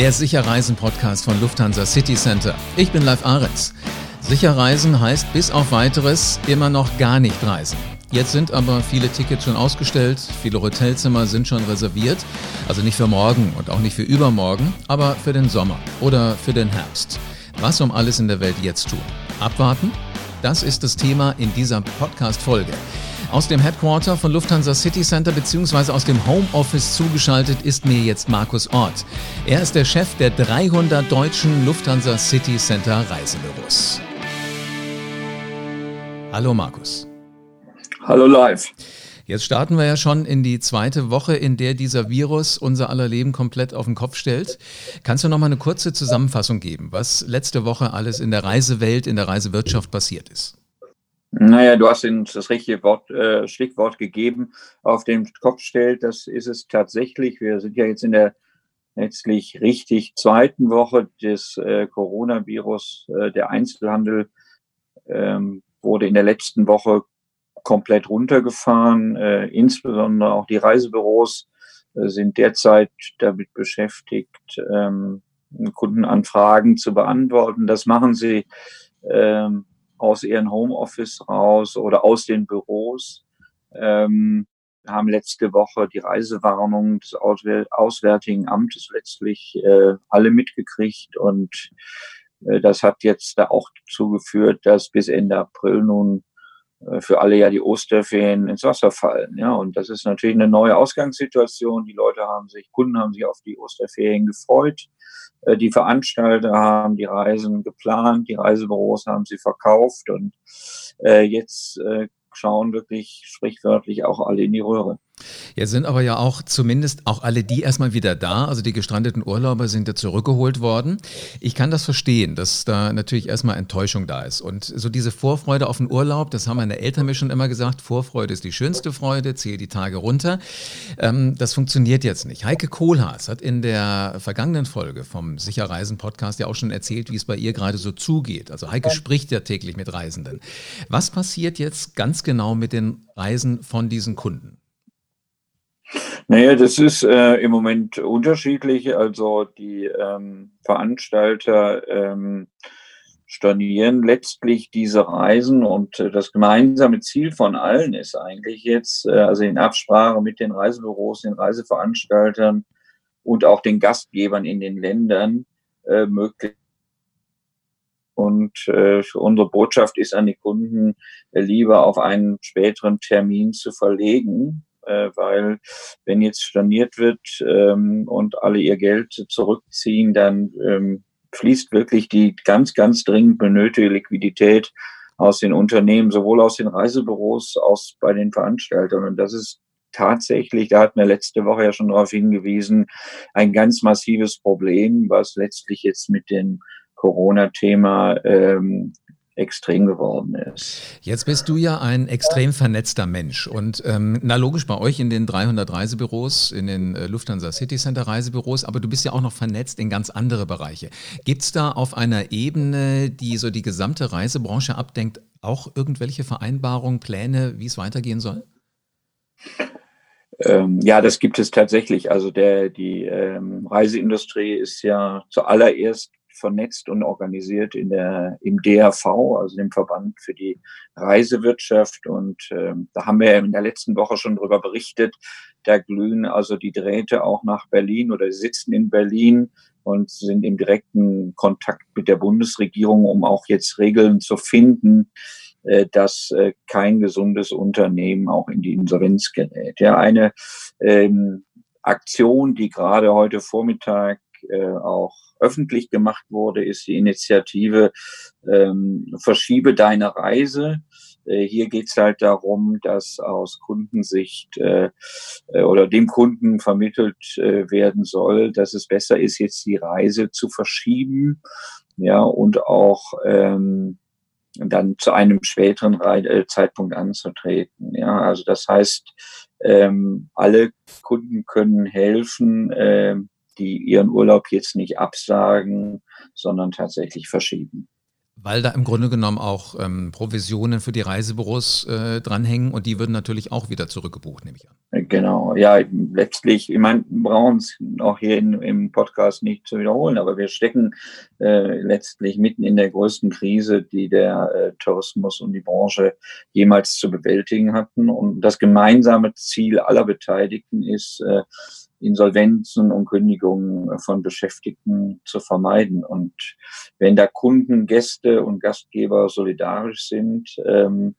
Der Sicherreisen-Podcast von Lufthansa City Center. Ich bin Live Ahrens. Sicherreisen heißt bis auf weiteres immer noch gar nicht reisen. Jetzt sind aber viele Tickets schon ausgestellt, viele Hotelzimmer sind schon reserviert. Also nicht für morgen und auch nicht für übermorgen, aber für den Sommer oder für den Herbst. Was um alles in der Welt jetzt tun? Abwarten? Das ist das Thema in dieser Podcast-Folge. Aus dem Headquarter von Lufthansa City Center bzw. aus dem Homeoffice zugeschaltet ist mir jetzt Markus Ort. Er ist der Chef der 300 deutschen Lufthansa City Center Reisebüros. Hallo Markus. Hallo live. Jetzt starten wir ja schon in die zweite Woche, in der dieser Virus unser aller Leben komplett auf den Kopf stellt. Kannst du noch mal eine kurze Zusammenfassung geben, was letzte Woche alles in der Reisewelt, in der Reisewirtschaft passiert ist? Naja, du hast uns das richtige Wort, äh, Stichwort gegeben, auf den Kopf stellt. Das ist es tatsächlich. Wir sind ja jetzt in der letztlich richtig zweiten Woche des äh, Coronavirus. Äh, der Einzelhandel ähm, wurde in der letzten Woche komplett runtergefahren. Äh, insbesondere auch die Reisebüros äh, sind derzeit damit beschäftigt, ähm, Kundenanfragen zu beantworten. Das machen sie ähm, aus ihren Homeoffice raus oder aus den Büros. Ähm, haben letzte Woche die Reisewarnung des Auswärtigen Amtes letztlich äh, alle mitgekriegt und äh, das hat jetzt da auch dazu geführt, dass bis Ende April nun für alle ja die Osterferien ins Wasser fallen. Ja, und das ist natürlich eine neue Ausgangssituation. Die Leute haben sich, Kunden haben sich auf die Osterferien gefreut. Äh, die Veranstalter haben die Reisen geplant, die Reisebüros haben sie verkauft und äh, jetzt äh, schauen wirklich sprichwörtlich auch alle in die Röhre. Jetzt sind aber ja auch zumindest auch alle die erstmal wieder da. Also die gestrandeten Urlauber sind ja zurückgeholt worden. Ich kann das verstehen, dass da natürlich erstmal Enttäuschung da ist. Und so diese Vorfreude auf den Urlaub, das haben meine Eltern mir schon immer gesagt, Vorfreude ist die schönste Freude, zähl die Tage runter. Ähm, das funktioniert jetzt nicht. Heike Kohlhaas hat in der vergangenen Folge vom Sicherreisen-Podcast ja auch schon erzählt, wie es bei ihr gerade so zugeht. Also Heike spricht ja täglich mit Reisenden. Was passiert jetzt ganz genau mit den Reisen von diesen Kunden? Naja, das ist äh, im Moment unterschiedlich. Also die ähm, Veranstalter ähm, stornieren letztlich diese Reisen und äh, das gemeinsame Ziel von allen ist eigentlich jetzt, äh, also in Absprache mit den Reisebüros, den Reiseveranstaltern und auch den Gastgebern in den Ländern äh, möglich. Und äh, unsere Botschaft ist an die Kunden, äh, lieber auf einen späteren Termin zu verlegen, äh, weil wenn jetzt storniert wird ähm, und alle ihr Geld zurückziehen, dann ähm, fließt wirklich die ganz, ganz dringend benötigte Liquidität aus den Unternehmen, sowohl aus den Reisebüros, aus bei den Veranstaltern. Und das ist tatsächlich, da hat mir letzte Woche ja schon darauf hingewiesen, ein ganz massives Problem, was letztlich jetzt mit dem Corona-Thema ähm, extrem geworden ist. Jetzt bist du ja ein extrem vernetzter Mensch und ähm, na logisch bei euch in den 300 Reisebüros, in den äh, Lufthansa City Center Reisebüros, aber du bist ja auch noch vernetzt in ganz andere Bereiche. Gibt es da auf einer Ebene, die so die gesamte Reisebranche abdenkt, auch irgendwelche Vereinbarungen, Pläne, wie es weitergehen soll? Ähm, ja, das gibt es tatsächlich. Also der, die ähm, Reiseindustrie ist ja zuallererst vernetzt und organisiert in der, im DRV, also dem Verband für die Reisewirtschaft. Und ähm, da haben wir in der letzten Woche schon darüber berichtet. Da glühen also die Drähte auch nach Berlin oder sitzen in Berlin und sind im direkten Kontakt mit der Bundesregierung, um auch jetzt Regeln zu finden, äh, dass äh, kein gesundes Unternehmen auch in die Insolvenz gerät. Ja, eine ähm, Aktion, die gerade heute Vormittag äh, auch öffentlich gemacht wurde, ist die Initiative ähm, Verschiebe deine Reise. Äh, hier geht es halt darum, dass aus Kundensicht äh, äh, oder dem Kunden vermittelt äh, werden soll, dass es besser ist, jetzt die Reise zu verschieben, ja, und auch ähm, dann zu einem späteren Re äh, Zeitpunkt anzutreten. Ja, also das heißt, ähm, alle Kunden können helfen, äh, die ihren Urlaub jetzt nicht absagen, sondern tatsächlich verschieben. Weil da im Grunde genommen auch ähm, Provisionen für die Reisebüros äh, dranhängen und die würden natürlich auch wieder zurückgebucht, nehme ich an. Genau, ja, letztlich, ich meine, brauchen es auch hier in, im Podcast nicht zu wiederholen, aber wir stecken äh, letztlich mitten in der größten Krise, die der äh, Tourismus und die Branche jemals zu bewältigen hatten. Und das gemeinsame Ziel aller Beteiligten ist, äh, Insolvenzen und Kündigungen von Beschäftigten zu vermeiden. Und wenn da Kunden, Gäste und Gastgeber solidarisch sind, ähm,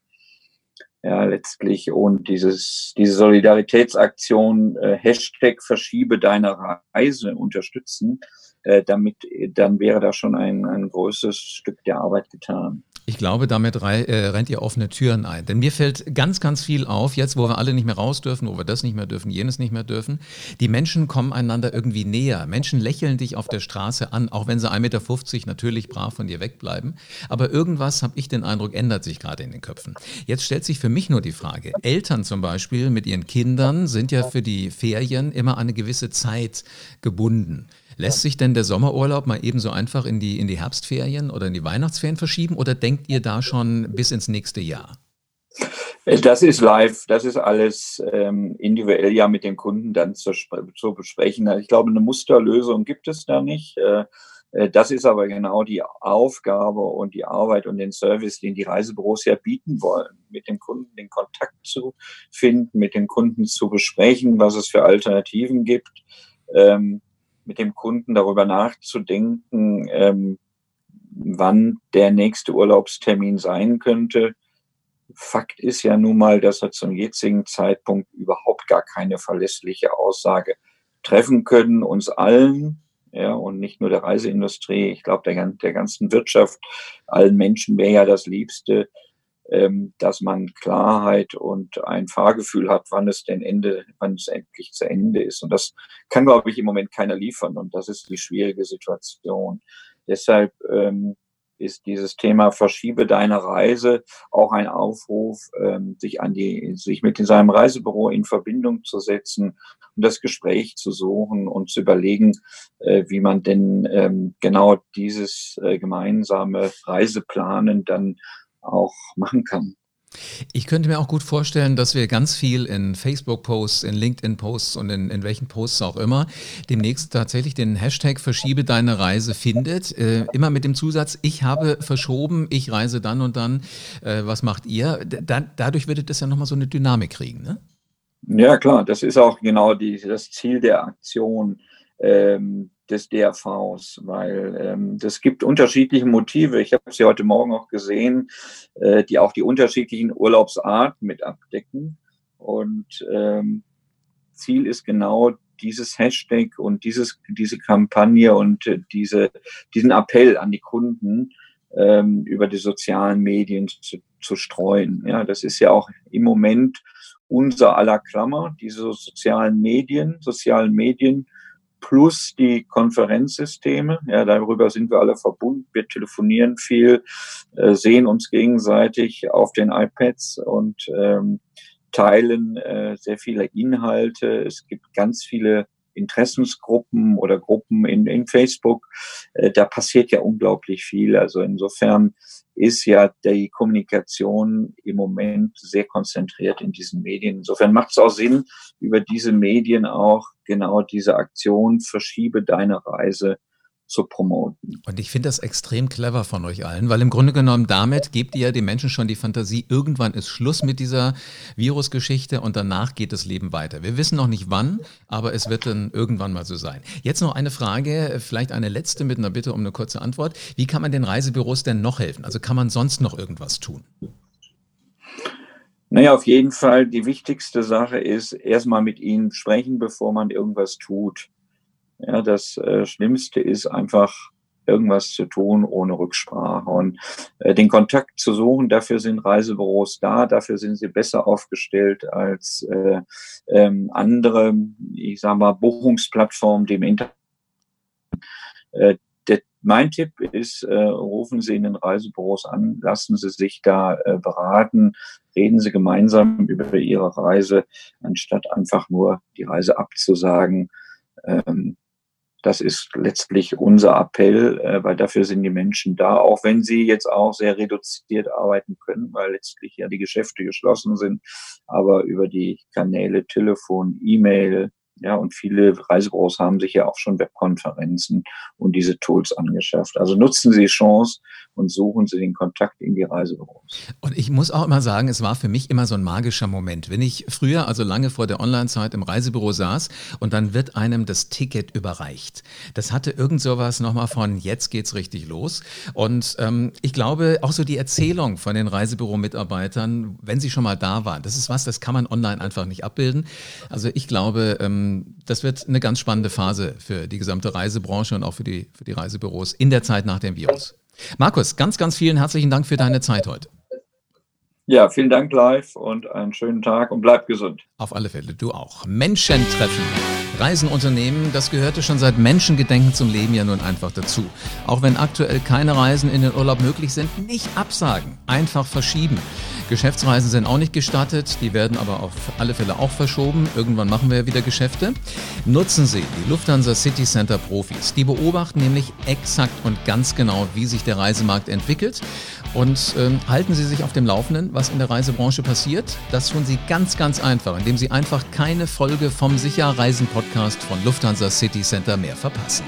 ja, letztlich und dieses, diese Solidaritätsaktion äh, Hashtag verschiebe deine Reise unterstützen, äh, damit, dann wäre da schon ein, ein großes Stück der Arbeit getan. Ich glaube, damit rei äh, rennt ihr offene Türen ein. Denn mir fällt ganz, ganz viel auf, jetzt wo wir alle nicht mehr raus dürfen, wo wir das nicht mehr dürfen, jenes nicht mehr dürfen. Die Menschen kommen einander irgendwie näher. Menschen lächeln dich auf der Straße an, auch wenn sie 1,50 Meter natürlich brav von dir wegbleiben. Aber irgendwas, habe ich den Eindruck, ändert sich gerade in den Köpfen. Jetzt stellt sich für mich nur die Frage, Eltern zum Beispiel mit ihren Kindern sind ja für die Ferien immer eine gewisse Zeit gebunden. Lässt sich denn der Sommerurlaub mal ebenso einfach in die, in die Herbstferien oder in die Weihnachtsferien verschieben oder denkt ihr da schon bis ins nächste Jahr? Äh, das ist live, das ist alles ähm, individuell ja mit dem Kunden dann zu, zu, besprechen. Ich glaube, eine Musterlösung gibt es da nicht. Äh, äh, das ist aber genau die Aufgabe und die Arbeit und den Service, den die Reisebüros ja bieten wollen, mit dem Kunden den Kontakt zu finden, mit dem Kunden zu besprechen, was es für Alternativen gibt. Ähm, mit dem Kunden darüber nachzudenken, ähm, wann der nächste Urlaubstermin sein könnte. Fakt ist ja nun mal, dass er zum jetzigen Zeitpunkt überhaupt gar keine verlässliche Aussage treffen können, uns allen, ja, und nicht nur der Reiseindustrie, ich glaube, der, der ganzen Wirtschaft, allen Menschen wäre ja das Liebste, dass man Klarheit und ein Fahrgefühl hat, wann es denn Ende, wann es endlich zu Ende ist. Und das kann, glaube ich, im Moment keiner liefern. Und das ist die schwierige Situation. Deshalb ähm, ist dieses Thema Verschiebe deine Reise auch ein Aufruf, ähm, sich an die, sich mit seinem Reisebüro in Verbindung zu setzen und das Gespräch zu suchen und zu überlegen, äh, wie man denn ähm, genau dieses äh, gemeinsame Reiseplanen dann auch machen kann. Ich könnte mir auch gut vorstellen, dass wir ganz viel in Facebook-Posts, in LinkedIn-Posts und in, in welchen Posts auch immer demnächst tatsächlich den Hashtag Verschiebe deine Reise findet. Äh, immer mit dem Zusatz, ich habe verschoben, ich reise dann und dann. Äh, was macht ihr? Da, dadurch würde das ja nochmal so eine Dynamik kriegen, ne? Ja, klar, das ist auch genau die, das Ziel der Aktion. Ähm, des DRVs, weil ähm, gibt unterschiedliche Motive. Ich habe sie heute Morgen auch gesehen, äh, die auch die unterschiedlichen Urlaubsarten mit abdecken. Und ähm, Ziel ist genau dieses Hashtag und dieses, diese Kampagne und äh, diese, diesen Appell an die Kunden ähm, über die sozialen Medien zu, zu streuen. Ja, das ist ja auch im Moment unser aller Klammer, diese sozialen Medien, sozialen Medien plus die Konferenzsysteme. Ja, darüber sind wir alle verbunden. Wir telefonieren viel, äh, sehen uns gegenseitig auf den iPads und ähm, teilen äh, sehr viele Inhalte. Es gibt ganz viele Interessensgruppen oder Gruppen in, in Facebook. Äh, da passiert ja unglaublich viel. Also insofern ist ja die Kommunikation im Moment sehr konzentriert in diesen Medien. Insofern macht es auch Sinn, über diese Medien auch genau diese Aktion verschiebe deine Reise zu promoten. Und ich finde das extrem clever von euch allen, weil im Grunde genommen damit gebt ihr den Menschen schon die Fantasie, irgendwann ist Schluss mit dieser Virusgeschichte und danach geht das Leben weiter. Wir wissen noch nicht wann, aber es wird dann irgendwann mal so sein. Jetzt noch eine Frage, vielleicht eine letzte mit einer Bitte um eine kurze Antwort. Wie kann man den Reisebüros denn noch helfen? Also kann man sonst noch irgendwas tun? Naja, auf jeden Fall die wichtigste Sache ist, erstmal mit ihnen sprechen, bevor man irgendwas tut. Ja, das äh, Schlimmste ist einfach irgendwas zu tun ohne Rücksprache und äh, den Kontakt zu suchen. Dafür sind Reisebüros da, dafür sind sie besser aufgestellt als äh, ähm, andere, ich sage mal, Buchungsplattformen, die im Internet. Äh, mein Tipp ist, äh, rufen Sie in den Reisebüros an, lassen Sie sich da äh, beraten, reden Sie gemeinsam über Ihre Reise, anstatt einfach nur die Reise abzusagen. Ähm, das ist letztlich unser Appell, äh, weil dafür sind die Menschen da, auch wenn sie jetzt auch sehr reduziert arbeiten können, weil letztlich ja die Geschäfte geschlossen sind, aber über die Kanäle Telefon, E-Mail, ja, und viele Reisebüros haben sich ja auch schon Webkonferenzen und diese Tools angeschafft. Also nutzen Sie die Chance und suchen Sie den Kontakt in die Reisebüros. Und ich muss auch immer sagen, es war für mich immer so ein magischer Moment. Wenn ich früher, also lange vor der Online-Zeit im Reisebüro saß und dann wird einem das Ticket überreicht. Das hatte irgend sowas nochmal von jetzt geht's richtig los. Und ähm, ich glaube, auch so die Erzählung von den Reisebüro-Mitarbeitern, wenn sie schon mal da waren, das ist was, das kann man online einfach nicht abbilden. Also ich glaube, ähm, das wird eine ganz spannende Phase für die gesamte Reisebranche und auch für die, für die Reisebüros in der Zeit nach dem Virus. Markus, ganz, ganz vielen herzlichen Dank für deine Zeit heute. Ja, vielen Dank live und einen schönen Tag und bleib gesund. Auf alle Fälle, du auch. Menschen treffen. Reisenunternehmen, das gehörte schon seit Menschengedenken zum Leben ja nun einfach dazu. Auch wenn aktuell keine Reisen in den Urlaub möglich sind, nicht absagen, einfach verschieben. Geschäftsreisen sind auch nicht gestattet, die werden aber auf alle Fälle auch verschoben. Irgendwann machen wir ja wieder Geschäfte. Nutzen Sie die Lufthansa City Center Profis. Die beobachten nämlich exakt und ganz genau, wie sich der Reisemarkt entwickelt und ähm, halten Sie sich auf dem Laufenden, was in der Reisebranche passiert. Das tun Sie ganz, ganz einfach, indem Sie einfach keine Folge vom Sicherreisen Podcast von Lufthansa City Center mehr verpassen.